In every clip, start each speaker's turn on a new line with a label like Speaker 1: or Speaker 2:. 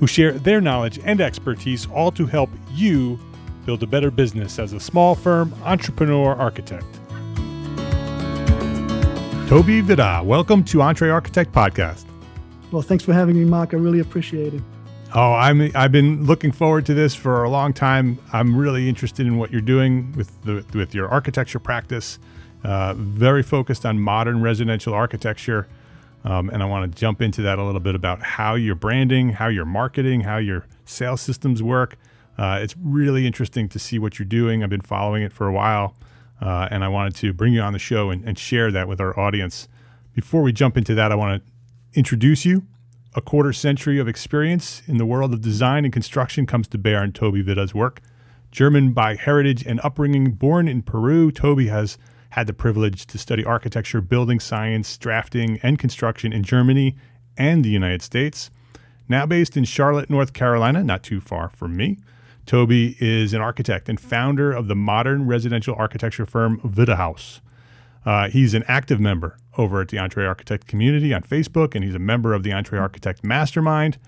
Speaker 1: who share their knowledge and expertise, all to help you build a better business as a small firm entrepreneur architect. Toby Witte, welcome to EntreArchitect Podcast.
Speaker 2: Well, thanks for having me, Mark. I really appreciate it.
Speaker 1: Oh, I'm I've been looking forward to this for a long time. I'm really interested in what you're doing with the with your architecture practice. Uh, very focused on modern residential architecture. Um, and I want to jump into that a little bit about how you're branding, how you're marketing, how your sales systems work. Uh, it's really interesting to see what you're doing. I've been following it for a while, uh, and I wanted to bring you on the show and, and, share that with our audience. Before we jump into that, I want to introduce you. A quarter century of experience in the world of design and construction comes to bear in Toby Witte's work. German by heritage and upbringing, born in Peru, Toby has had the privilege to study architecture, building science, drafting, and construction in Germany and the United States. Now based in Charlotte, North Carolina, not too far from me, Toby is an architect and founder of the modern residential architecture firm Wittehaus. Uh, he's an active member over at the EntreArchitect community on Facebook, and he's a member of the EntreArchitect Mastermind.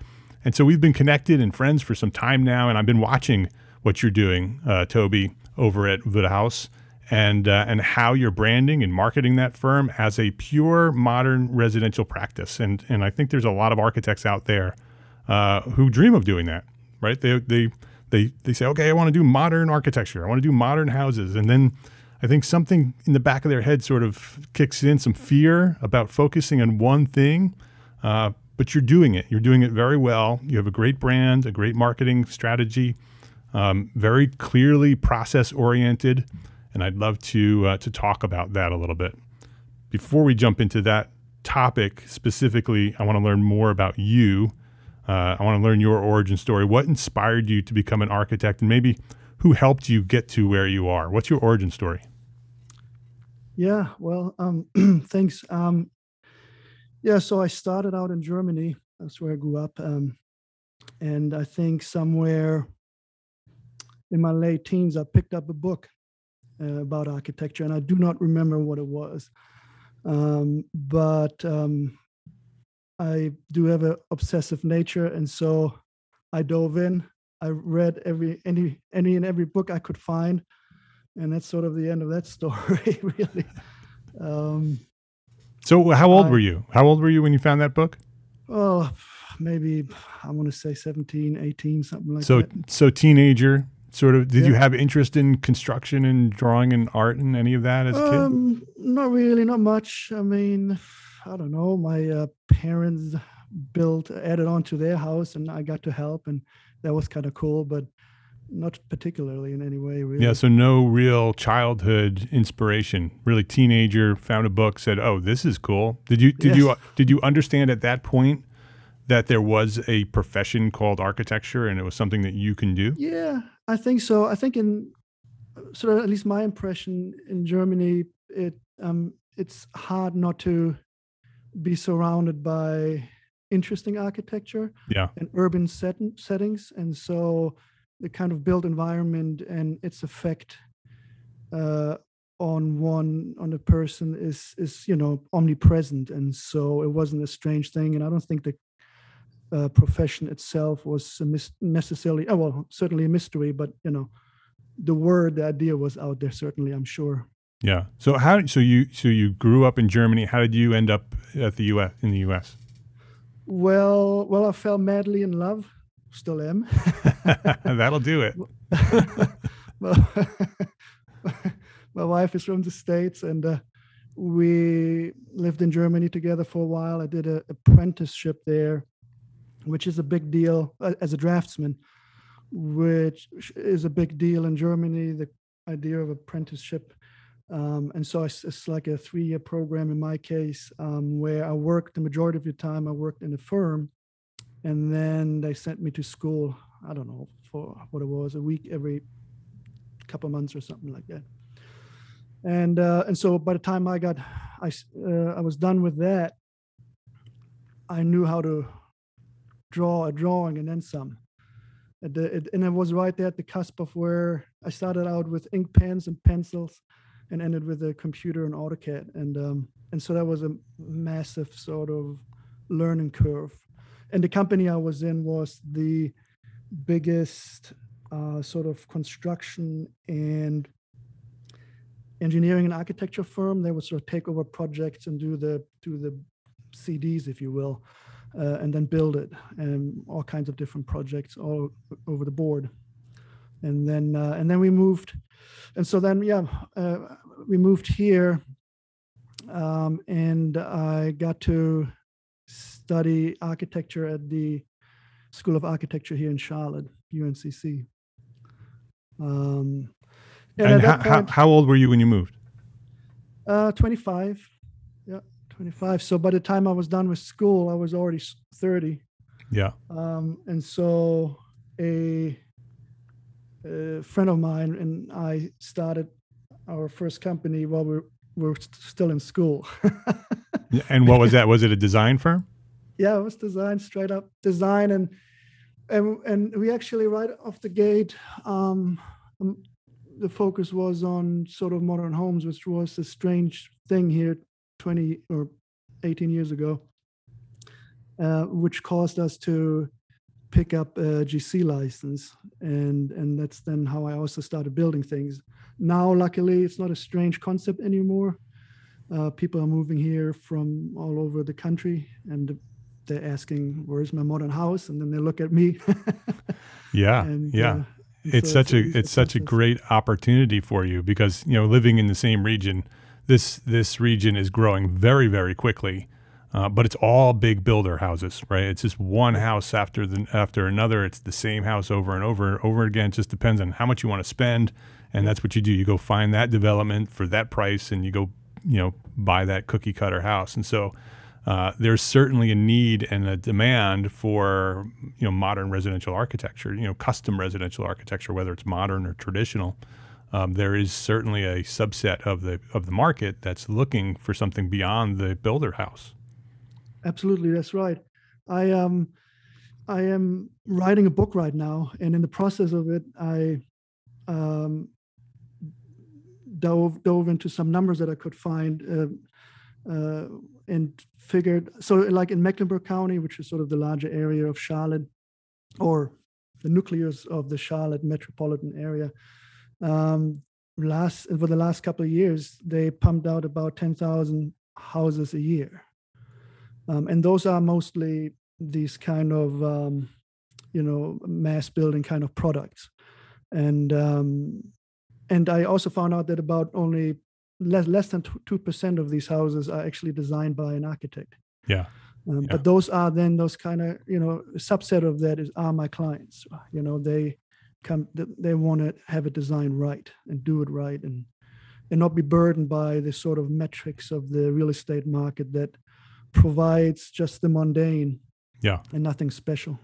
Speaker 1: And so we've been connected and friends for some time now, and I've been watching what you're doing, uh, Toby, over at Wittehaus and uh, and how you're branding and marketing that firm as a pure modern residential practice. And and I think there's a lot of architects out there uh, who dream of doing that. Right? They they they they say, okay, I want to do modern architecture. I want to do modern houses, and then I think something in the back of their head sort of kicks in some fear about focusing on one thing. Uh, but you're doing it. You're doing it very well. You have a great brand, a great marketing strategy, um, very clearly process oriented and I'd love to uh, to talk about that a little bit. Before we jump into that topic specifically, I want to learn more about you. Uh, I want to learn your origin story. What inspired you to become an architect, and maybe who helped you get to where you are? What's your origin story?
Speaker 2: Yeah, well, um, thanks. Um, yeah, so I started out in Germany. That's where I grew up, um, and I think somewhere in my late teens, I picked up a book uh, about architecture, and I do not remember what it was. Um, but um, I do have an obsessive nature, and so I dove in. I read every any any and every book I could find, and that's sort of the end of that story, really. Um,
Speaker 1: so, how old I, were you? How old were you when you found that book?
Speaker 2: Oh, maybe I want to say 17, 18, something like
Speaker 1: so,
Speaker 2: that.
Speaker 1: So, teenager, sort of. Did you have interest in construction and drawing and art and any of that as a kid?
Speaker 2: Um, not really, not much. I mean, I don't know. My uh, parents built, added on to their house, and I got to help, and that was kind of cool, but not particularly in any way, really.
Speaker 1: Yeah, so no real childhood inspiration. Really, teenager found a book, said, "Oh, this is cool." Did you did you did you understand at that point that there was a profession called architecture and it was something that you can do?
Speaker 2: Yeah, I think so. I think in sort of at least my impression in Germany, it um, it's hard not to be surrounded by interesting architecture
Speaker 1: Yeah,
Speaker 2: and urban set- settings, and so the kind of built environment and its effect uh, on one on a person is is you know omnipresent, and so it wasn't a strange thing, and I don't think the uh, profession itself was a mis- necessarily oh well certainly a mystery, but you know the word the idea was out there certainly I'm sure.
Speaker 1: yeah. So how so you so you grew up in Germany. How did you end up at the U.S. in the U.S.?
Speaker 2: Well, well, I fell madly in love, still am.
Speaker 1: That'll do it.
Speaker 2: well, my wife is from the states, and uh, we lived in Germany together for a while. I did an apprenticeship there, which is a big deal uh, as a draftsman, which is a big deal in Germany. The idea of apprenticeship. Um, and so it's, it's like a three-year program in my case, um, where I worked the majority of the time. I worked in a firm, and then they sent me to school. I don't know for what it was a week every couple months or something like that. And uh, and so by the time I got, I uh, I was done with that. I knew how to draw a drawing and then some. And, the, it, and it was right there at the cusp of where I started out with ink pens and pencils, and ended with a computer and AutoCAD. And um, and so that was a massive sort of learning curve. And the company I was in was the biggest uh, sort of construction and engineering and architecture firm. They would sort of take over projects and do the do the CDs, if you will, uh, and then build it, and all kinds of different projects all over the board. And then uh, and then we moved, and so then yeah, uh, we moved here, um, and I got to study architecture at the School of Architecture here in Charlotte, UNCC. Um,
Speaker 1: And,
Speaker 2: at
Speaker 1: how, how, how old were you when you moved?
Speaker 2: uh, 25. Yeah, 25. So by the time I was done with school, I was already 30.
Speaker 1: Yeah.
Speaker 2: Um, and so a, a friend of mine and I started our first company while we were still in school.
Speaker 1: And what was that? Was it a design firm?
Speaker 2: yeah, it was design, straight up design. And, and, and we actually right off the gate, um, the focus was on sort of modern homes, which was a strange thing here 20 or 18 years ago, uh, which caused us to pick up a GC license. And, and that's then how I also started building things. Now, luckily, it's not a strange concept anymore. Uh, people are moving here from all over the country and they're asking, Where's my modern house? And then they look at me.
Speaker 1: Yeah.
Speaker 2: and,
Speaker 1: yeah.
Speaker 2: uh,
Speaker 1: it's
Speaker 2: so
Speaker 1: such a
Speaker 2: easy
Speaker 1: it's such a great opportunity for you because you know living in the same region this this region is growing very very quickly uh, but it's all big builder houses right? It's just one house after the after another. It's the same house over and over and over again. It just depends on how much you want to spend and that's what you do. You go find that development for that price and you go you know buy that cookie cutter house. And so uh, there's certainly a need and a demand for you know modern residential architecture, you know custom residential architecture, whether it's modern or traditional. Um, there is certainly a subset of the of the market that's looking for something beyond the builder house.
Speaker 2: Absolutely, that's right. I um I am writing a book right now, and in the process of it, I um dove dove into some numbers that I could find uh, uh, and figured so like in Mecklenburg County, which is sort of the larger area of Charlotte, or the nucleus of the Charlotte metropolitan area. Um, last for the last couple of years, they pumped out about ten thousand houses a year um, and those are mostly these kind of um, you know mass building kind of products and um, and i also found out that about only less less than 2% of these houses are actually designed by an architect
Speaker 1: yeah
Speaker 2: um,
Speaker 1: Yeah.
Speaker 2: But those are then those kind of you know subset of that is are my clients. You know they come th- they want to have it designed right and do it right and and not be burdened by the sort of metrics of the real estate market that provides just the mundane
Speaker 1: Yeah.
Speaker 2: and nothing special.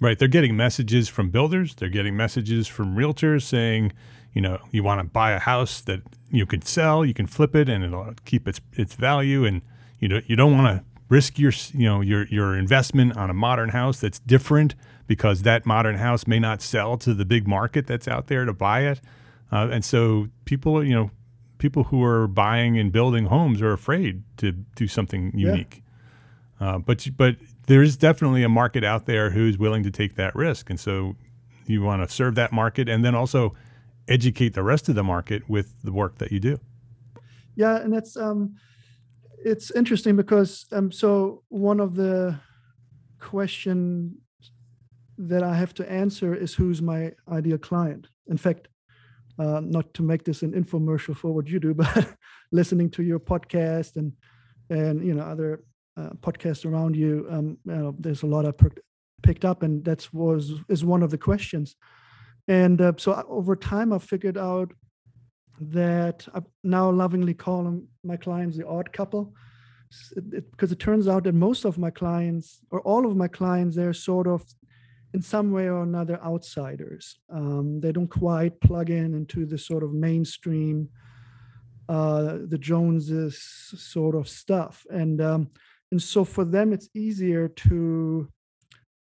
Speaker 1: Right. They're getting messages from builders. They're getting messages from realtors saying, you know, you want to buy a house that you can sell, you can flip it, and it'll keep its its value, and you know you don't want to risk your you know your your investment on a modern house that's different because that modern house may not sell to the big market that's out there to buy it, uh, and so people you know people who are buying and building homes are afraid to do something
Speaker 2: Yeah.
Speaker 1: unique. Uh, but but there's definitely a market out there who's willing to take that risk, and so you want to serve that market, and then also educate the rest of the market with the work that you do.
Speaker 2: Yeah, and that's um, it's interesting because um, so one of the questions that I have to answer is who's my ideal client. In fact, uh, not to make this an infomercial for what you do, but listening to your podcast and and you know other uh, podcasts around you, um, you know, there's a lot I per- picked up, and that was is one of the questions. And uh, so I- over time, I figured out that I now lovingly call them my clients the odd couple S- it- it- because it turns out that most of my clients or all of my clients they're sort of in some way or another outsiders. Um, they don't quite plug in into the sort of mainstream uh, the joneses sort of stuff. And um, and so for them it's easier to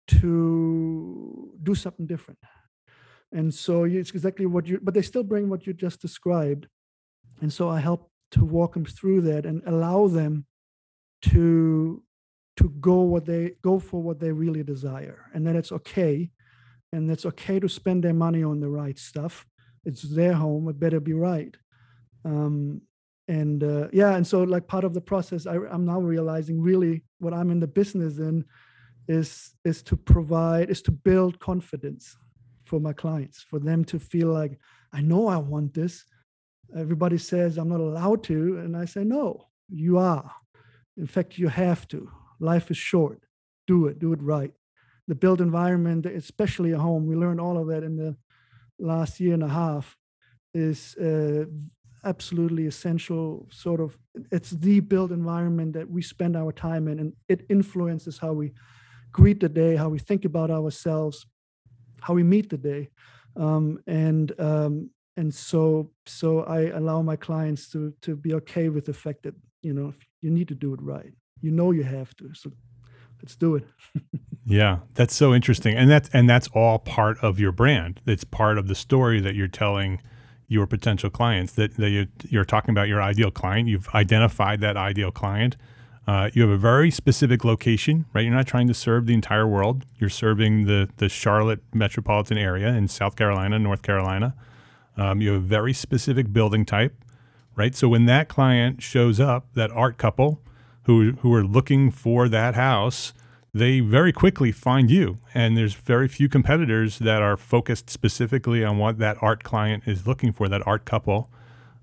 Speaker 2: to do something different. And so it's exactly what you but they still bring what you just described. And so i help to walk them through that and allow them to to go what they go for what they really desire and then it's okay and it's okay to spend their money on the right stuff. It's their home it better be right. Um and uh, yeah and so like part of the process I, i'm now realizing really what i'm in the business in is is to provide is to build confidence for my clients for them to feel like i know i want this. Everybody says i'm not allowed to and i say no you are. In fact you have to life is short. Do it do it right. The built environment especially a home we learned all of that in the last year and a half is uh, absolutely essential sort of it's the built environment that we spend our time in and it influences how we greet the day how we think about ourselves how we meet the day. Um, and um, and so so i allow my clients to to be okay with the fact that you know you need to do it right you know you have to so let's do it
Speaker 1: Yeah, that's so interesting, and that's and that's all part of your brand. It's part of the story that you're telling your potential clients. That, that you're, you're talking about your ideal client. You've identified that ideal client. Uh, you have a very specific location, right? You're not trying to serve the entire world. You're serving the the Charlotte metropolitan area in South Carolina, North Carolina. Um, you have a very specific building type, right? So when that client shows up, that art couple who who are looking for that house, they very quickly find you. And there's very few competitors that are focused specifically on what that art client is looking for, that art couple.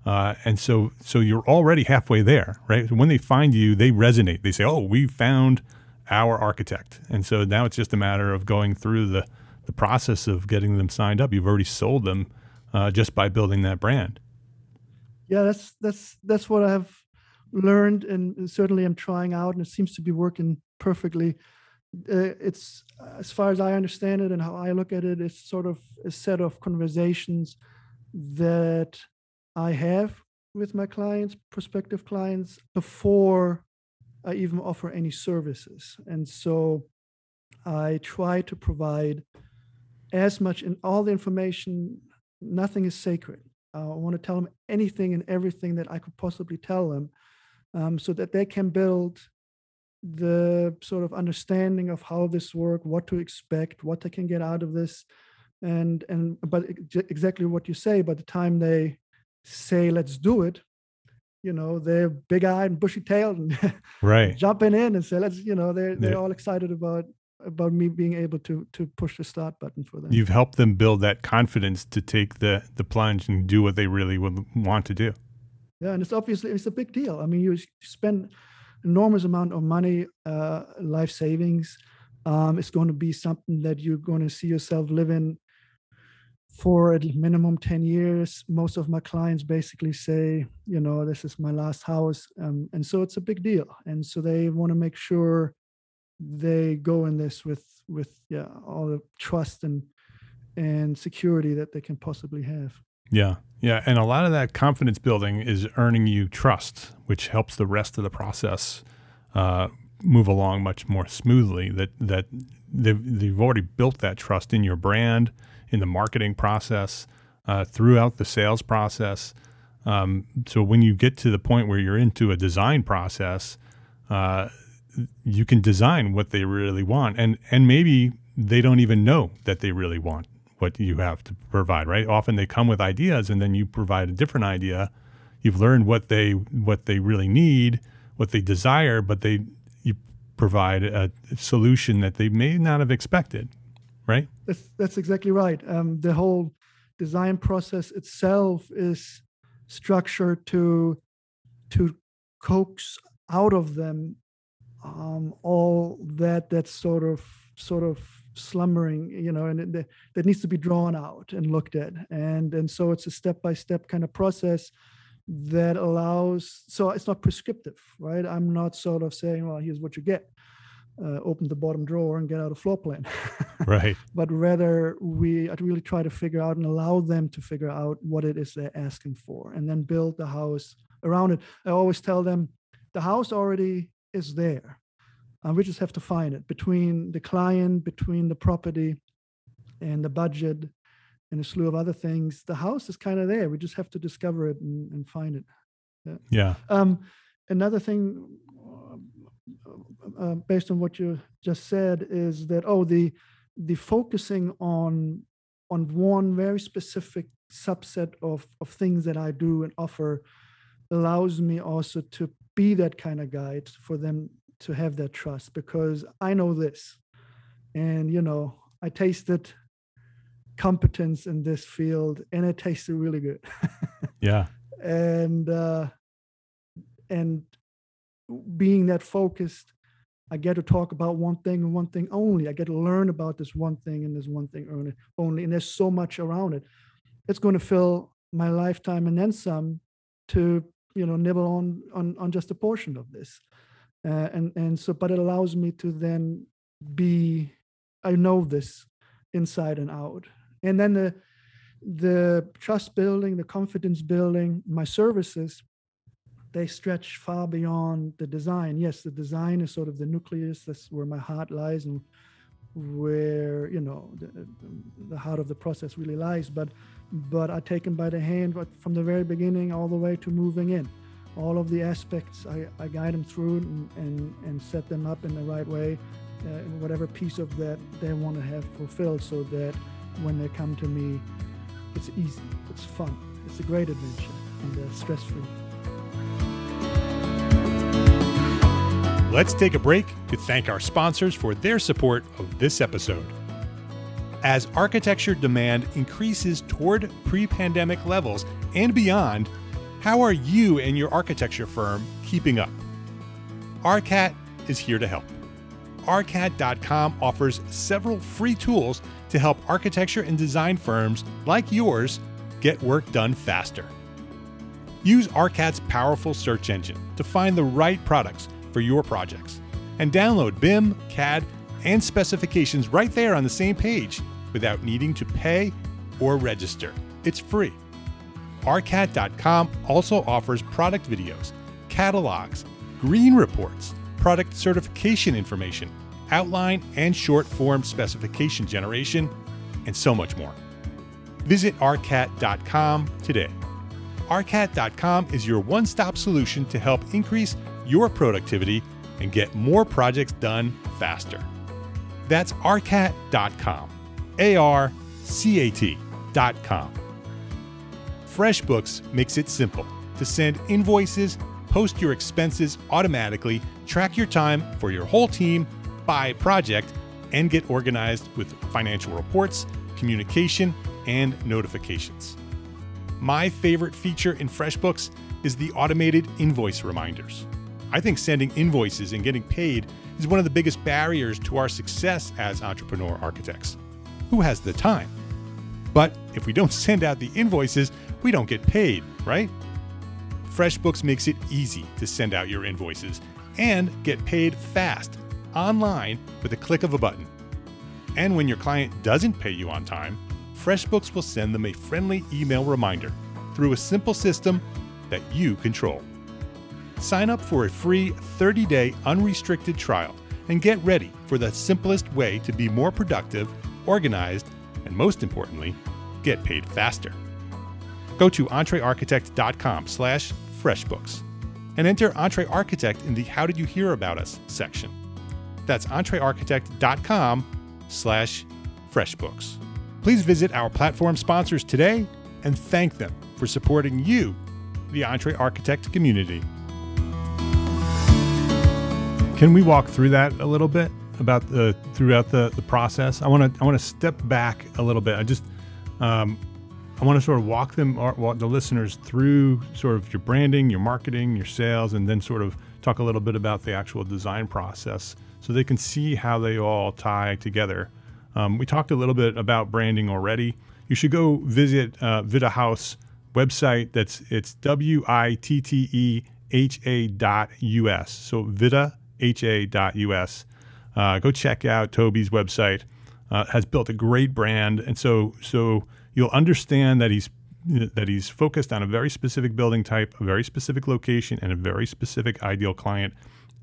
Speaker 1: Uh, and so so you're already halfway there, right? When they find you, they resonate. They say, "Oh, we found our architect." And so now it's just a matter of going through the the process of getting them signed up. You've already sold them uh, just by building that brand.
Speaker 2: yeah that's that's that's what i've learned and certainly i'm trying out and it seems to be working perfectly. Uh, it's as far as i understand it and how i look at it it's sort of a set of conversations that i have with my clients prospective clients before i even offer any services. And so i try to provide as much in all the information nothing is sacred. Uh, I want to tell them anything and everything that I could possibly tell them um, so that they can build the sort of understanding of how this works, what to expect, what they can get out of this. And, and but exactly what you say, by the time they say, let's do it, you know they're big eyed and bushy tailed and
Speaker 1: right
Speaker 2: jumping in and say let's you know they're they're
Speaker 1: Yeah.
Speaker 2: all excited about about me being able to to push the start button for them
Speaker 1: you've helped them build that confidence to take the the plunge and do what they really would want to do
Speaker 2: yeah and it's obviously it's a big deal. I mean you spend enormous amount of money uh life savings. Um it's going to be something that you're going to see yourself living for at minimum 10 years. Most of my clients basically say you know this is my last house um, and so it's a big deal. And so they want to make sure they go in this with with yeah all the trust and and security that they can possibly have
Speaker 1: Yeah. Yeah. And a lot of that confidence building is earning you trust, which helps the rest of the process uh, move along much more smoothly. That, that they've, they've already built that trust in your brand, in the marketing process, uh, throughout the sales process. Um, so when you get to the point where you're into a design process, uh, you can design what they really want. And, and maybe they don't even know that they really want what you have to provide, right? Often they come with ideas and then you provide a different idea. You've learned what they what they really need, what they desire, but they you provide a solution that they may not have expected, right?
Speaker 2: That's that's exactly right. Um, the whole design process itself is structured to to coax out of them um, all that that's sort of sort of slumbering, you know, and it, that- that needs to be drawn out and looked at, and and so it's a step by step kind of process that allows. So it's not prescriptive, right? I'm not sort of saying, well, here's what you get. Uh, open the bottom drawer and get out a floor plan.
Speaker 1: Right.
Speaker 2: but rather we I'd really try to figure out and allow them to figure out what it is they're asking for and then build the house around it. I always tell them the house already is there. Uh, we just have to find it between the client, between the property and the budget and a slew of other things. The house is kind of there. We just have to discover it and, and find it.
Speaker 1: Yeah.
Speaker 2: Um, another thing, uh, uh, based on what you just said, is that oh the the focusing on on one very specific subset of of things that I do and offer allows me also to be that kind of guide for them to have that trust because I know this, and you know I tasted competence in this field and it tasted really good.
Speaker 1: Yeah.
Speaker 2: and uh, and being that focused, I get to talk about one thing and one thing only. I get to learn about this one thing and this one thing only. Only, and there's so much around it. It's going to fill my lifetime and then some to you know nibble on on on just a portion of this, uh, and and so but it allows me to then be I know this inside and out, and then the the trust building, the confidence building, my services, they stretch far beyond the design. Yes, the design is sort of the nucleus. That's where my heart lies and where you know the, the heart of the process really lies. But but I take them by the hand from the very beginning all the way to moving in. All of the aspects I, I guide them through and, and and set them up in the right way, uh, whatever piece of that they want to have fulfilled, so that when they come to me, it's easy, it's fun, it's a great adventure, and uh, stress free.
Speaker 1: Let's take a break to thank our sponsors for their support of this episode. As architecture demand increases toward pre pandemic levels and beyond, how are you and your architecture firm keeping up? ARCAT is here to help. ARCAT.com offers several free tools to help architecture and design firms like yours get work done faster. Use ARCAT's powerful search engine to find the right products for your projects and download BIM, CAD, and specifications right there on the same page without needing to pay or register. It's free. ARCAT.com also offers product videos, catalogs, green reports, product certification information, outline and short form specification generation, and so much more. Visit arcat.com today. arcat.com is your one stop solution to help increase your productivity and get more projects done faster. That's arcat.com. A R C A T.com. FreshBooks makes it simple to send invoices, post your expenses automatically, track your time for your whole team by project, and get organized with financial reports, communication, and notifications. My favorite feature in FreshBooks is the automated invoice reminders. I think sending invoices and getting paid is one of the biggest barriers to our success as entrepreneur architects. Who has the time? But if we don't send out the invoices, we don't get paid, right? FreshBooks makes it easy to send out your invoices and get paid fast online with a click of a button. And when your client doesn't pay you on time, FreshBooks will send them a friendly email reminder through a simple system that you control. Sign up for a free 30 day unrestricted trial and get ready for the simplest way to be more productive, organized, and most importantly, get paid faster. Go to entrearchitect.com slash freshbooks and enter EntreArchitect in the How Did You Hear About Us section. That's entrearchitect.com slash freshbooks. Please visit our platform sponsors today and thank them for supporting you, the EntreArchitect community. Can we walk through that a little bit about the throughout the, the process? I want to I want to step back a little bit. I just um, I want to sort of walk them walk the listeners through sort of your branding, your marketing, your sales, and then sort of talk a little bit about the actual design process so they can see how they all tie together. Um, we talked a little bit about branding already. You should go visit uh, Wittehaus website. That's it's w i t t e h a dot us. So Witte ha.us. Uh, go check out Toby's website. Uh, has built a great brand, and so so you'll understand that he's that he's focused on a very specific building type, a very specific location, and a very specific ideal client.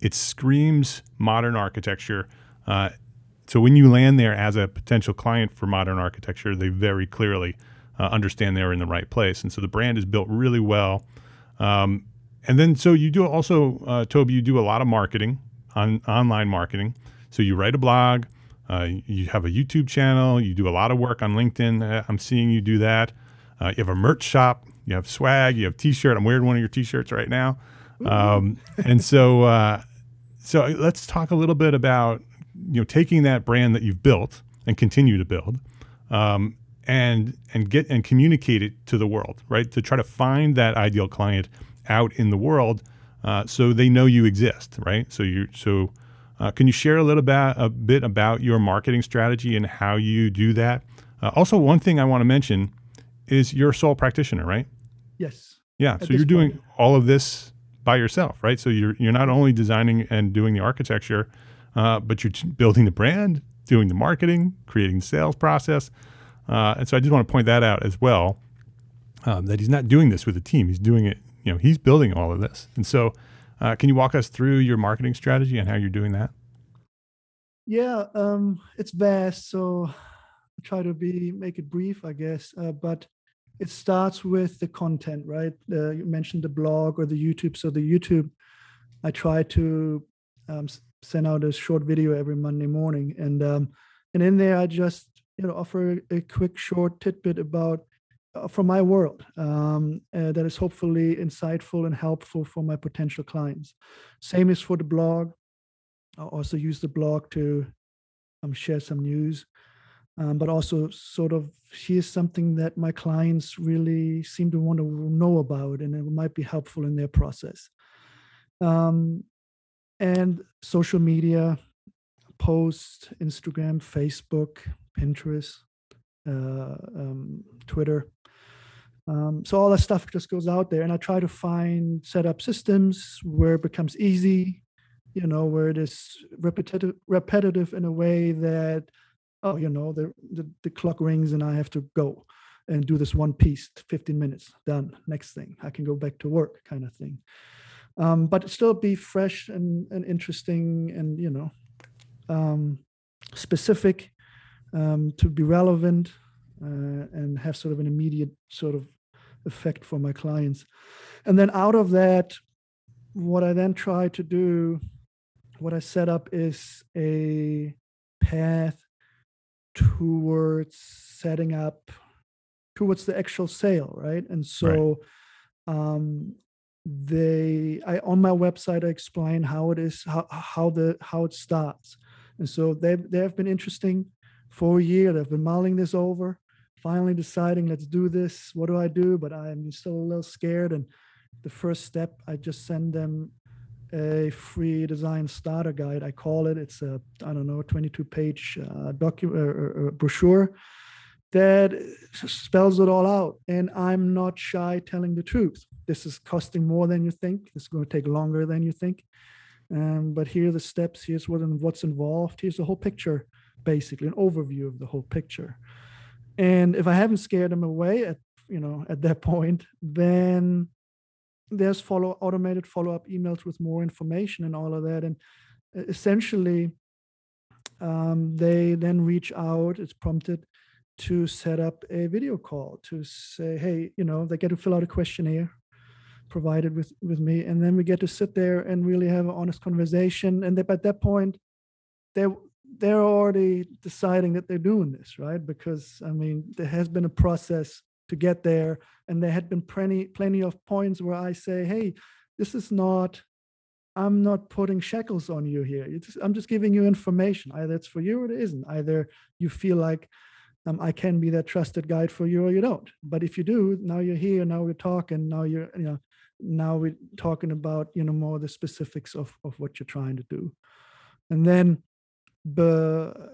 Speaker 1: It screams modern architecture. Uh, so when you land there as a potential client for modern architecture, they very clearly uh, understand they're in the right place, and so the brand is built really well. Um, and then so you do also, uh, Toby, you do a lot of marketing on online marketing. So you write a blog, uh, you have a YouTube channel, you do a lot of work on LinkedIn. Uh, I'm seeing you do that. Uh, you have a merch shop, you have swag, you have T-shirt. I'm wearing one of your T-shirts right now. Um, and so, uh, so let's talk a little bit about you know taking that brand that you've built and continue to build, um, and and get and communicate it to the world, right? To try to find that ideal client out in the world uh, so they know you exist, right? So you so uh, can you share a little bit a bit about your marketing strategy and how you do that? Uh, also, one thing I want to mention is you're a sole practitioner, right?
Speaker 2: Yes.
Speaker 1: Yeah. At so you're doing point. all of this by yourself, right? So you're you're not only designing and doing the architecture, uh, but you're building the brand, doing the marketing, creating the sales process. Uh, and so I just want to point that out as well. Um, that he's not doing this with a team; he's doing it you know he's building all of this. And so, uh, can you walk us through your marketing strategy and how you're doing that?
Speaker 2: Yeah, um, it's vast, so I try to be make it brief, I guess. Uh, but it starts with the content, right? Uh, you mentioned the blog or the YouTube. So the YouTube, I try to um, send out a short video every Monday morning, and um, and in there I just you know offer a quick short tidbit about from my world um, uh, that is hopefully insightful and helpful for my potential clients. Same is for the blog. I also use the blog to um, share some news, um, but also sort of here's something that my clients really seem to want to know about, and it might be helpful in their process. Um, and social media, post, Instagram, Facebook, Pinterest, uh, um, Twitter. Um, so all that stuff just goes out there, and I try to find set up systems where it becomes easy, you know, where it is repetitive, repetitive in a way that, oh, you know, the, the the clock rings and I have to go and do this one piece, 15 minutes, done. Next thing, I can go back to work, kind of thing. Um, but still be fresh and, and interesting, and you know, um, specific um, to be relevant uh, and have sort of an immediate sort of effect for my clients. And then out of that, what I then try to do, what I set up is a path towards setting up towards the actual sale, right? And so, right. Um, they I on my website I explain how it is how how the how it starts, and so they they have been interesting for a year. They've been mulling this over, finally deciding let's do this. What do I do? But I'm still a little scared. And the first step, I just send them a free design starter guide. I call it. It's a I don't know 22 page uh, document uh, uh, brochure that spells it all out. And I'm not shy telling the truth. This is costing more than you think. It's going to take longer than you think. Um, but here are the steps. Here's what what's involved. Here's the whole picture, basically an overview of the whole picture. And if I haven't scared them away at you know at that point, then there's follow automated follow-up emails with more information and all of that. And essentially, um, they then reach out. It's prompted to set up a video call to say, hey, you know, they get to fill out a questionnaire provided with with me, and then we get to sit there and really have an honest conversation. And they, at that point, they're they're already deciding that they're doing this, right? Because I mean, there has been a process to get there, and there had been plenty plenty of points where I say, hey, this is not I'm not putting shackles on you here. Just, I'm just giving you information. Either it's for you or it isn't. Either you feel like um, I can be that trusted guide for you or you don't. But if you do, now you're here, now we're talking, now you're, you know, now we're talking about, you know, more the specifics of, of what you're trying to do. And then the,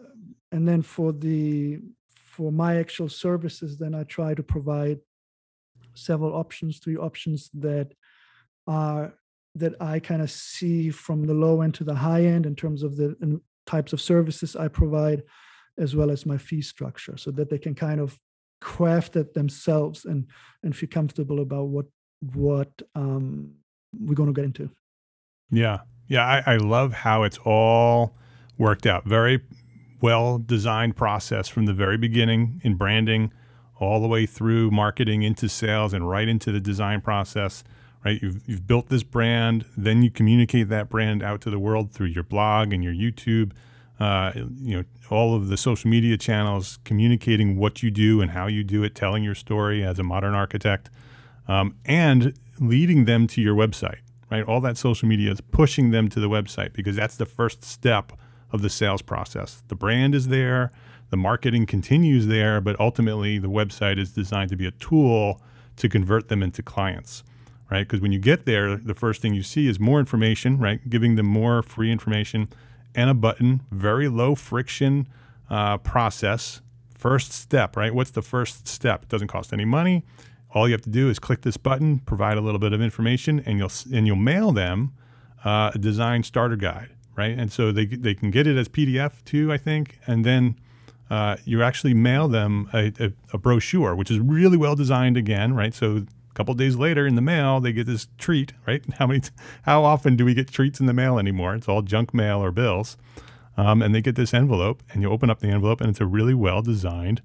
Speaker 2: and then for the, for my actual services, then I try to provide several options, three options that are, that I kind of see from the low end to the high end in terms of the types of services I provide as well as my fee structure so that they can kind of craft it themselves and and feel comfortable about what what um, we're going to get into.
Speaker 1: Yeah. Yeah I, I love how it's all worked out very well designed process from the very beginning in branding all the way through marketing into sales and right into the design process right you've, you've built this brand then you communicate that brand out to the world through your blog and your youtube uh, you know, all of the social media channels communicating what you do and how you do it, telling your story as a modern architect, um, and leading them to your website. Right, all that social media is pushing them to the website because that's the first step of the sales process. The brand is there, the marketing continues there, but ultimately the website is designed to be a tool to convert them into clients right? Because when you get there, the first thing you see is more information, right? Giving them more free information and a button, very low friction uh, process. First step, right? What's the first step? It doesn't cost any money. All you have to do is click this button, provide a little bit of information, and you'll and you'll mail them uh, a design starter guide, right? And so they they can get it as PDF too, I think, and then uh, you actually mail them a, a, a brochure, which is really well designed again, right? So a couple days later in the mail, they get this treat, right? How many, how often do we get treats in the mail anymore? It's all junk mail or bills. Um, and they get this envelope, and you open up the envelope, and it's a really well designed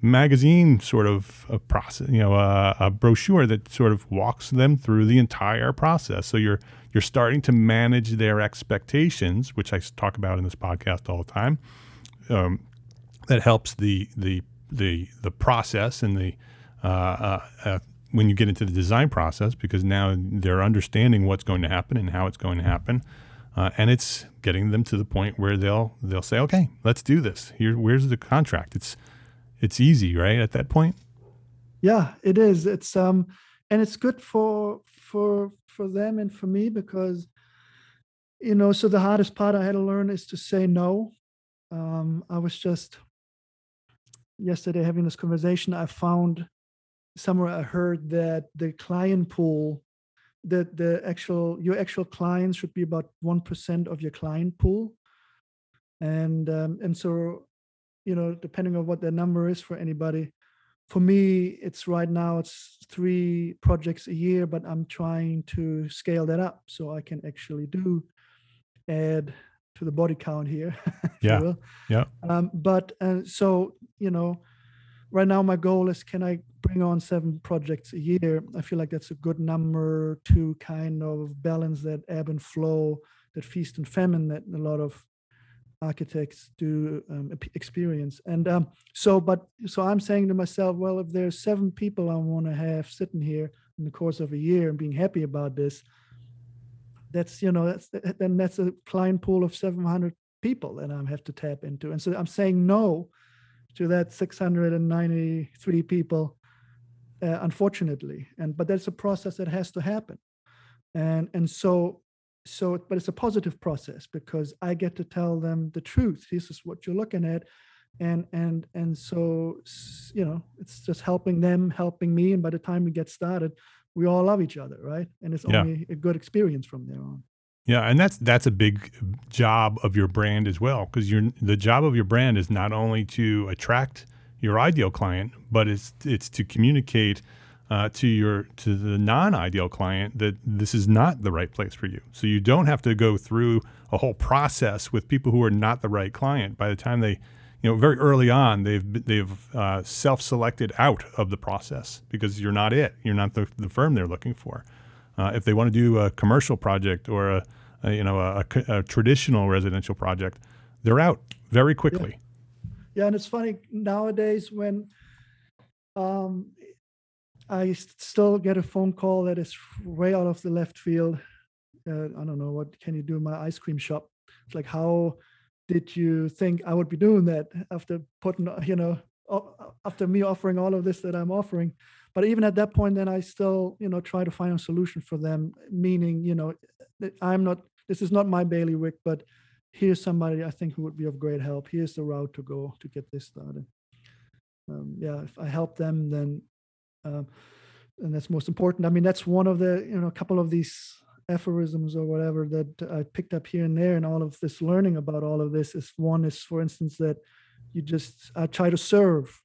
Speaker 1: magazine sort of a process, you know, a, a brochure that sort of walks them through the entire process. So you're you're starting to manage their expectations, which I talk about in this podcast all the time. Um, that helps the the the the process and the uh, uh, uh, when you get into the design process because now they're understanding what's going to happen and how it's going to happen. Uh, and it's getting them to the point where they'll they'll say, "Okay, let's do this. Here, where's the contract?" It's it's easy, right? At that point.
Speaker 2: Yeah, it is. It's um, and it's good for for for them and for me because, you know, so the hardest part I had to learn is to say no. Um, I was just yesterday having this conversation. I found somewhere I heard that the client pool, that the actual your actual clients should be about one percent of your client pool, and um, and so, you know, depending on what their number is for anybody, for me, it's right now it's three projects a year, but I'm trying to scale that up so I can actually do add to the body count here.
Speaker 1: yeah. Yeah.
Speaker 2: Um, but uh, so you know right now my goal is can i bring on seven projects a year i feel like that's a good number to kind of balance that ebb and flow that feast and famine that a lot of architects do um, experience. And um, so but so i'm saying to myself well if there's seven people i want to have sitting here in the course of a year and being happy about this, that's you know that's then that's a client pool of 700 people that I have to tap into, and so I'm saying no to that 693 people, uh, unfortunately, and but that's a process that has to happen, and and so so but it's a positive process because I get to tell them the truth. This is what you're looking at and and and so you know it's just helping them helping me and by the time we get started we all love each other right and it's yeah. only a good experience from there on
Speaker 1: yeah and that's that's a big um, job of your brand as well because you're the job of your brand is not only to attract your ideal client but it's it's to communicate uh, to your to the non-ideal client that this is not the right place for you so you don't have to go through a whole process with people who are not the right client by the time they you know, very early on, they've they've uh, self-selected out of the process because you're not it. You're not the, the firm they're looking for. Uh, if they want to do a commercial project or a, a you know a, a, traditional residential project, they're out very quickly.
Speaker 2: Yeah, yeah and it's funny nowadays when um, I still get a phone call that is way out of the left field. Uh, I don't know what can you do in my ice cream shop. It's like how did you think I would be doing that after putting, you know, after me offering all of this that I'm offering? But even at that point, then I still, you know, try to find a solution for them, meaning, you know, I'm not, this is not my bailiwick, but here's somebody I think who would be of great help. Here's the route to go to get this started. Um, yeah, if I help them, then, um, and that's most important. I mean, that's one of the, you know, a couple of these aphorisms or whatever that I picked up here and there and all of this learning about all of this is one is for instance that you just I try to serve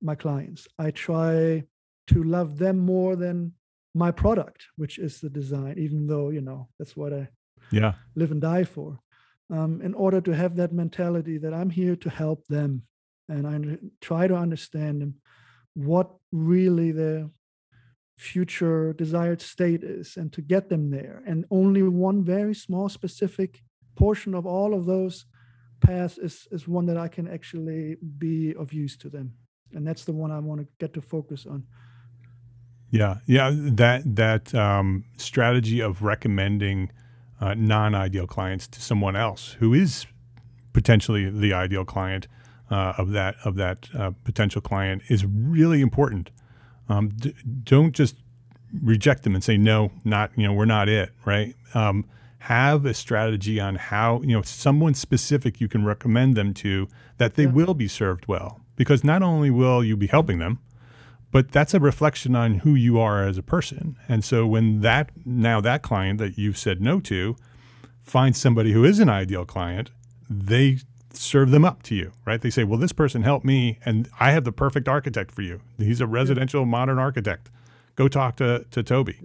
Speaker 2: my clients. I try to love them more than my product, which is the design, even though, you know, that's what I
Speaker 1: yeah
Speaker 2: live and die for. Um, in order to have that mentality that I'm here to help them and I try to understand them what really the future desired state is and to get them there. And only one very small specific portion of all of those paths is, is one that I can actually be of use to them. And that's the one I want to get to focus on.
Speaker 1: Yeah, yeah, that that um, strategy of recommending uh, non-ideal clients to someone else who is potentially the ideal client uh, of that of that uh, potential client is really important. Um, d- don't just reject them and say no, not you know we're not it, right? Um, have a strategy on how you know someone specific you can recommend them to that they yeah. will be served well because not only will you be helping them but that's a reflection on who you are as a person and so when that now that client that you've said no to finds somebody who is an ideal client they serve them up to you, right? They say, well, this person helped me and I have the perfect architect for you. He's a residential modern architect. Go talk to, to Toby.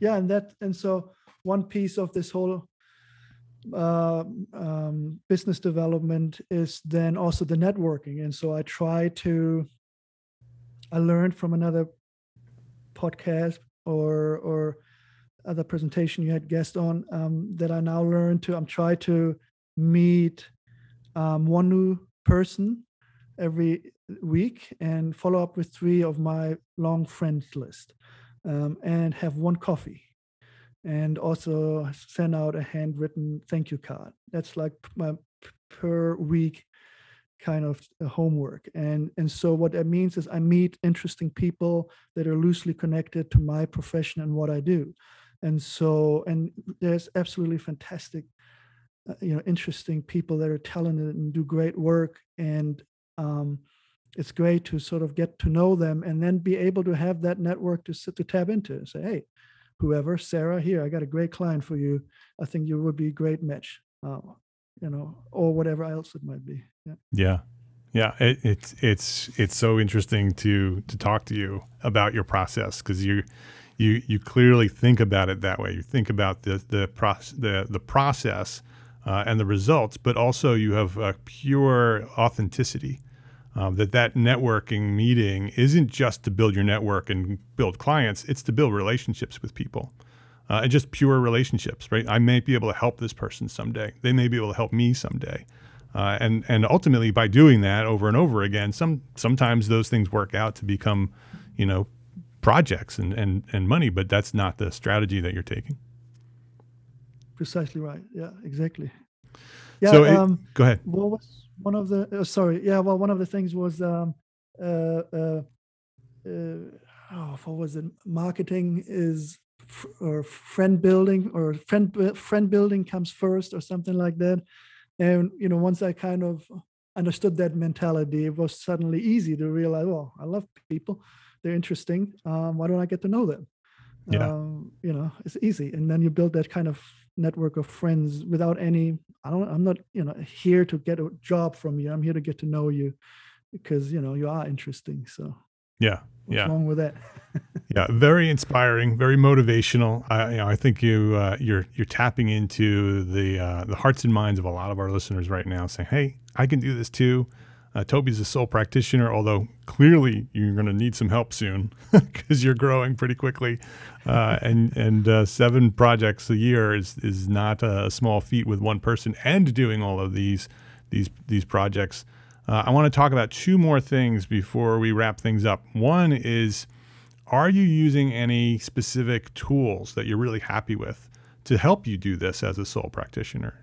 Speaker 2: Yeah. And that, and so one piece of this whole uh, um, business development is then also the networking. And so I try to, I learned from another podcast or, or, other presentation you had guest on um, that I now learn to I'm try to meet um, one new person every week and follow up with three of my long friends list um, and have one coffee. And also send out a handwritten thank you card. That's like my per week kind of homework. And and so what that means is i meet interesting people that are loosely connected to my profession and what i do. And so and there's absolutely fantastic you know interesting people that are talented and do great work and um, it's great to sort of get to know them and then be able to have that network to sit to tap into and say hey whoever sarah here i got a great client for you. I think you would be a great match uh, you know or whatever else it might be.
Speaker 1: Yeah. Yeah. Yeah it, it's it's it's so interesting to to talk to you about your process because you you you clearly think about it that way. You think about the the the the process uh, and the results, but also you have a pure authenticity. Um, that that networking meeting isn't just to build your network and build clients; it's to build relationships with people, uh, and just pure relationships. Right? I may be able to help this person someday. They may be able to help me someday. Uh, and and ultimately, by doing that over and over again, some sometimes those things work out to become, you know, projects and, and, and money, but that's not the strategy that you're taking.
Speaker 2: Precisely right. Yeah, exactly. Yeah.
Speaker 1: So it-
Speaker 2: um,
Speaker 1: Go ahead.
Speaker 2: what was one of the uh, sorry yeah well one of the things was um uh uh, uh oh what was it marketing is f- or friend building or friend bu- friend building comes first or something like that and you know once i kind of understood that mentality it was suddenly easy to realize oh i love people they're interesting um why don't i get to know them
Speaker 1: Yeah.
Speaker 2: um, you know it's easy and then you build that kind of network of friends without any i don't i'm not you know here to get a job from you i'm here to get to know you because you know you are interesting so
Speaker 1: Yeah.
Speaker 2: what's
Speaker 1: Yeah.
Speaker 2: wrong with that
Speaker 1: Yeah, very inspiring, very motivational. I, you know, I think you uh, you're you're tapping into the uh, the hearts and minds of a lot of our listeners right now, saying, "Hey, I can do this too." Uh, Toby's a sole practitioner, although clearly you're going to need some help soon because you're growing pretty quickly, uh, and and uh, seven projects a year is is not a small feat with one person and doing all of these these these projects. Uh, I want to talk about two more things before we wrap things up. One is are you using any specific tools that you're really happy with to help you do this as a sole practitioner?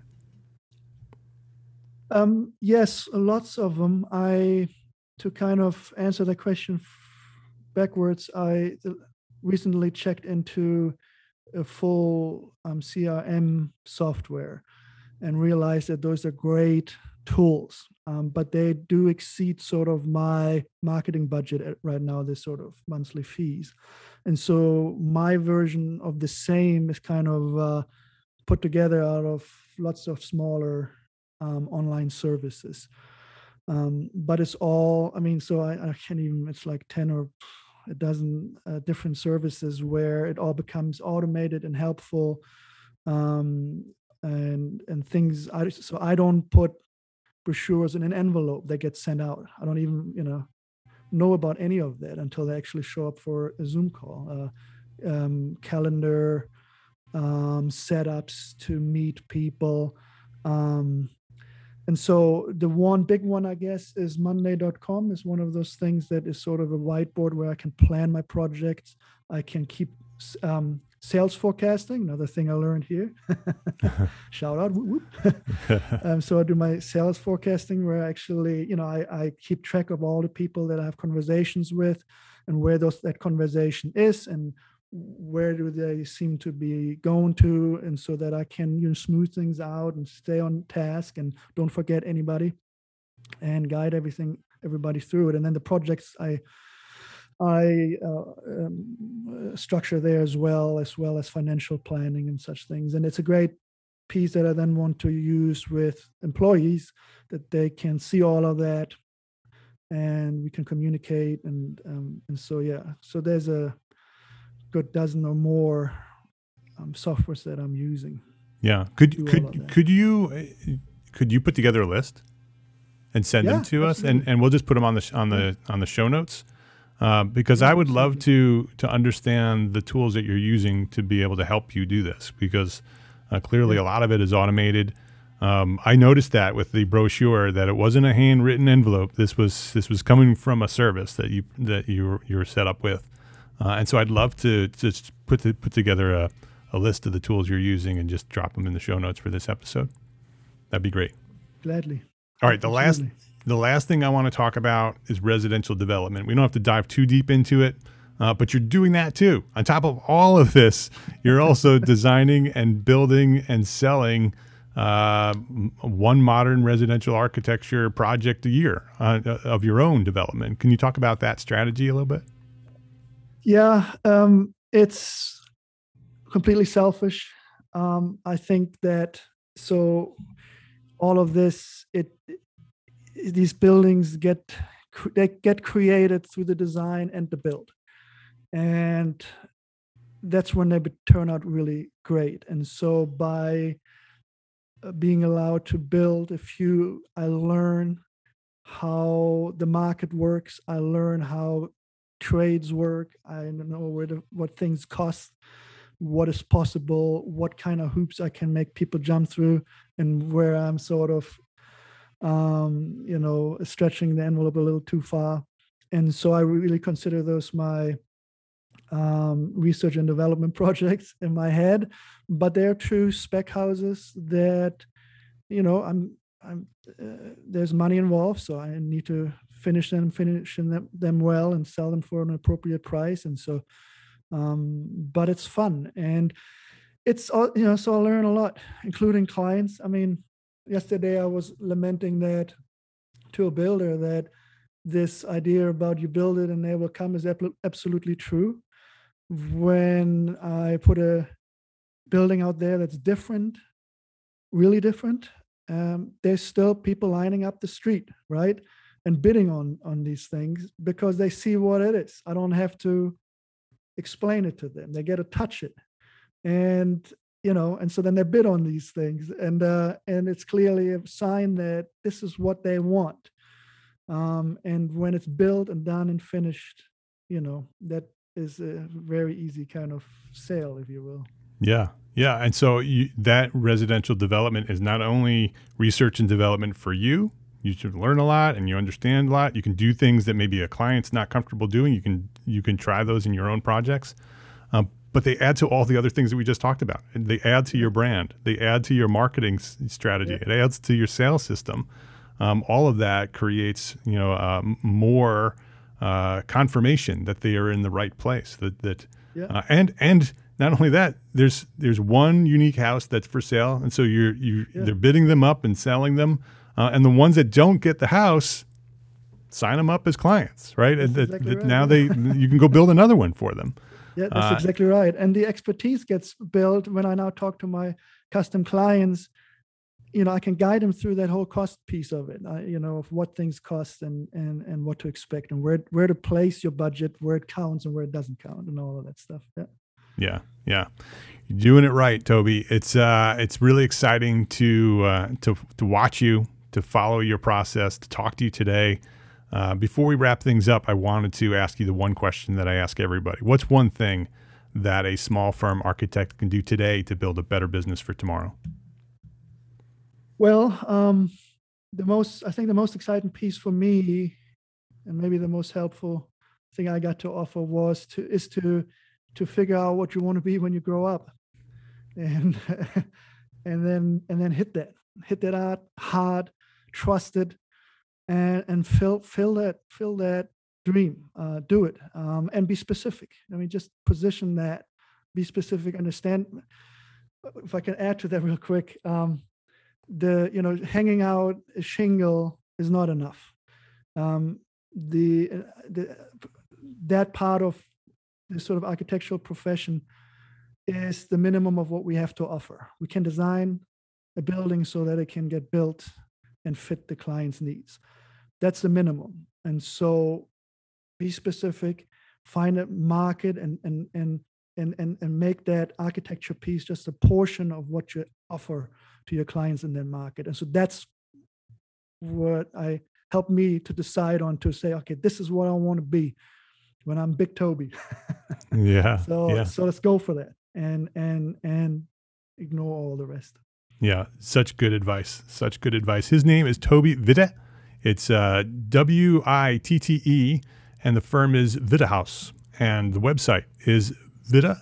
Speaker 2: Um yes lots of them i to kind of answer that question backwards i uh, recently checked into a full um, crm software and realized that those are great tools um, but they do exceed sort of my marketing budget right now this sort of monthly fees. And so my version of the same is kind of uh, put together out of lots of smaller um, online services. Um, but it's all i mean so I, I can't even it's like 10 or a dozen uh, different services where it all becomes automated and helpful um, and and things I, so i don't put brochures in an envelope that gets sent out. I don't even you know know about any of that until they actually show up for a zoom call uh, um, calendar um, setups to meet people um, and so the one big one i guess is monday.com is one of those things that is sort of a whiteboard where i can plan my projects i can keep um, sales forecasting another thing i learned here shout out whoop, whoop. um, so i do my sales forecasting where I actually you know I, I keep track of all the people that i have conversations with and where those that conversation is and where do they seem to be going to and so that i can you know smooth things out and stay on task and don't forget anybody and guide everything everybody through it. And then the projects i i uh, um, uh, structure there as well as well as financial planning and such things. And it's a great piece that i then want to use with employees that they can see all of that and we can communicate and um, and so yeah. So there's a good dozen or more um, softwares that i'm using
Speaker 1: Yeah. Could
Speaker 2: do all of
Speaker 1: could could you uh, could you put together a list and send them
Speaker 2: Yeah,
Speaker 1: to us, and, and we'll just put them on the sh- on the on the show notes. Uh, because I would love to to understand the tools that you're using to be able to help you do this. Because uh, clearly a lot of it is automated. Um, I noticed that with the brochure that it wasn't a handwritten envelope. This was this was coming from a service that you that you were, you were set up with, uh, and so I'd love to just put the, put together a, a list of the tools you're using and just drop them in the show notes for this episode. That'd be great.
Speaker 2: gladly
Speaker 1: All right, the last the last thing I want to talk about is residential development. We don't have to dive too deep into it, uh, but you're doing that too. On top of all of this, you're also designing and building and selling uh, one modern residential architecture project a year uh, of your own development. Can you talk about that strategy a little bit?
Speaker 2: Yeah, um, it's completely selfish. Um, I think that so all of this, it, it- these buildings get they get created through the design and the build, and that's when they turn out really great. And so by uh, being allowed to build a few, I learn how the market works. I learn how trades work. I don't know where the, what things cost, what is possible, what kind of hoops I can make people jump through, and where I'm sort of, um, you know, stretching the envelope a little too far. And so I really consider those my um, research and development projects in my head, but they're true spec houses that, you know, I'm, I'm, uh, there's money involved, so I need to finish them, finish them, them well, and sell them for an appropriate price. And so, um, but it's fun and it's all you know. So I learn a lot, including clients. I mean, yesterday I was lamenting that to a builder that this idea about you build it and they will come is absolutely true. When I put a building out there that's different, really different, um, there's still people lining up the street, right, and bidding on on these things because they see what it is. I don't have to explain it to them; they get to touch it, and you know, and so then they bid on these things, and uh, and it's clearly a sign that this is what they want um, and when it's built and done and finished, you know, that is a very easy kind of sale, if you will.
Speaker 1: Yeah. Yeah. And so you, that residential development is not only research and development for you, you should learn a lot and you understand a lot. You can do things that maybe a client's not comfortable doing. You can you can try those in your own projects, um, but they add to all the other things that we just talked about. They add to your brand. They add to your marketing strategy. Yeah. It adds to your sales system um, all of that creates you know uh, more uh, confirmation that they are in the right place. That that yeah. uh, and and not only that, there's there's one unique house that's for sale, and so you're you yeah. they're bidding them up and selling them, uh, and the ones that don't get the house. Sign them up as clients, right? Exactly right. now they you can go build another one for them.
Speaker 2: Yeah, that's uh, exactly right. And the expertise gets built when I now talk to my custom clients you know, I can guide them through that whole cost piece of it. I, you know, of what things cost and and and what to expect and where where to place your budget, where it counts and where it doesn't count, and all of that stuff. Yeah.
Speaker 1: Yeah, yeah, You're doing it right, Toby. It's uh, it's really exciting to uh, to to watch you, to follow your process, to talk to you today. Uh, before we wrap things up, I wanted to ask you the one question that I ask everybody: What's one thing that a small firm architect can do today to build a better business for tomorrow?
Speaker 2: Well, um, the most I think the most exciting piece for me, and maybe the most helpful thing I got to offer was to is to to figure out what you want to be when you grow up, and and then and then hit that hit that out hard, trust it, and and fill fill that fill that dream. Uh, do it um, and be specific. I mean, just position that. Be specific. Understand. If I can add to that real quick. Um, the you know hanging out a shingle is not enough. Um, the, uh, the that part of the sort of architectural profession is the minimum of what we have to offer. We can design a building so that it can get built and fit the client's needs. That's the minimum. And so be specific, find a market and and and and and, and make that architecture piece just a portion of what you offer to your clients in that market. And so that's what I helped me to decide on to say, okay, this is what I want to be when I'm Big Toby.
Speaker 1: yeah.
Speaker 2: So
Speaker 1: yeah.
Speaker 2: so let's go for that and and and ignore all the rest.
Speaker 1: Yeah, such good advice. Such good advice. His name is Toby Witte. It's uh, W I T T E, and the firm is Wittehaus, and the website is Witte,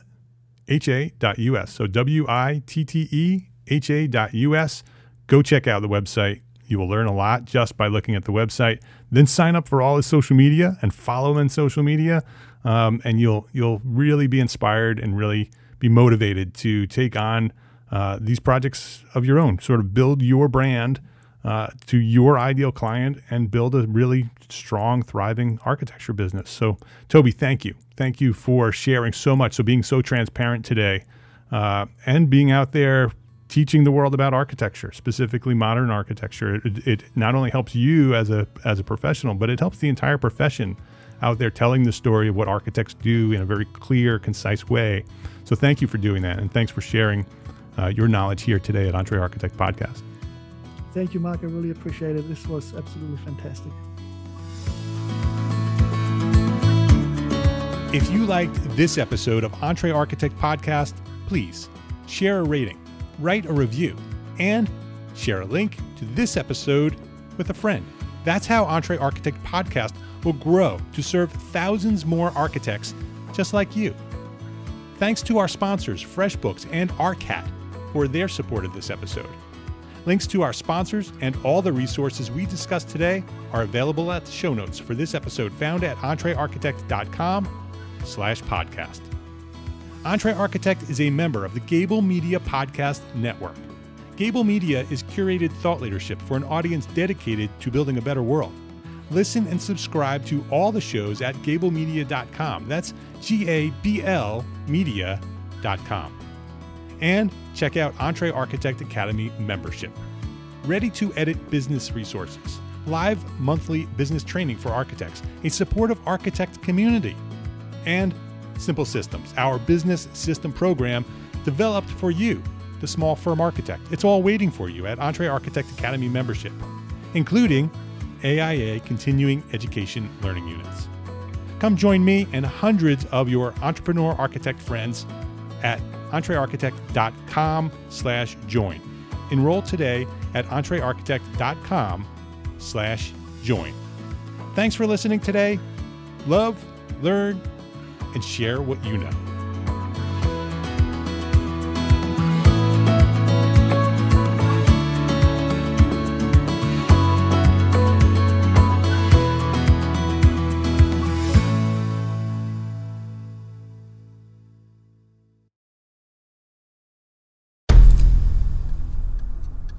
Speaker 1: H-A.us. So W I T T E ha.us. Go check out the website. You will learn a lot just by looking at the website. Then sign up for all his social media and follow him on social media, um, and you'll you'll really be inspired and really be motivated to take on uh, these projects of your own. Sort of build your brand uh, to your ideal client and build a really strong, thriving architecture business. So, Toby, thank you, thank you for sharing so much, so being so transparent today, uh, and being out there teaching the world about architecture, specifically modern architecture. It, it, not only helps you as a as a professional, but it helps the entire profession out there telling the story of what architects do in a very clear, concise way. So thank you for doing that, and thanks for sharing uh, your knowledge here today at EntreArchitect Podcast.
Speaker 2: Thank you, Mark. I really appreciate it. This was absolutely fantastic.
Speaker 1: If you liked this episode of EntreArchitect Podcast, please share a rating write a review, and share a link to this episode with a friend. That's how EntreArchitect Podcast will grow to serve thousands more architects just like you. Thanks to our sponsors, FreshBooks and ARCAT, for their support of this episode. Links to our sponsors and all the resources we discussed today are available at the show notes for this episode found at entrearchitect.com slash podcast. EntreArchitect is a member of the Gable Media Podcast Network. Gable Media is curated thought leadership for an audience dedicated to building a better world. Listen and subscribe to all the shows at gablemedia.com. That's G A B L media.com. And check out EntreArchitect Academy membership. Ready to edit business resources, live monthly business training for architects, a supportive architect community, and Simple Systems, our business system program developed for you, the small firm architect. It's all waiting for you at EntreArchitect Academy membership, including AIA continuing education learning units. Come join me and hundreds of your entrepreneur architect friends at entrearchitect.com slash join. Enroll today at entrearchitect.com slash join. Thanks for listening today. Love, learn, and share what you know.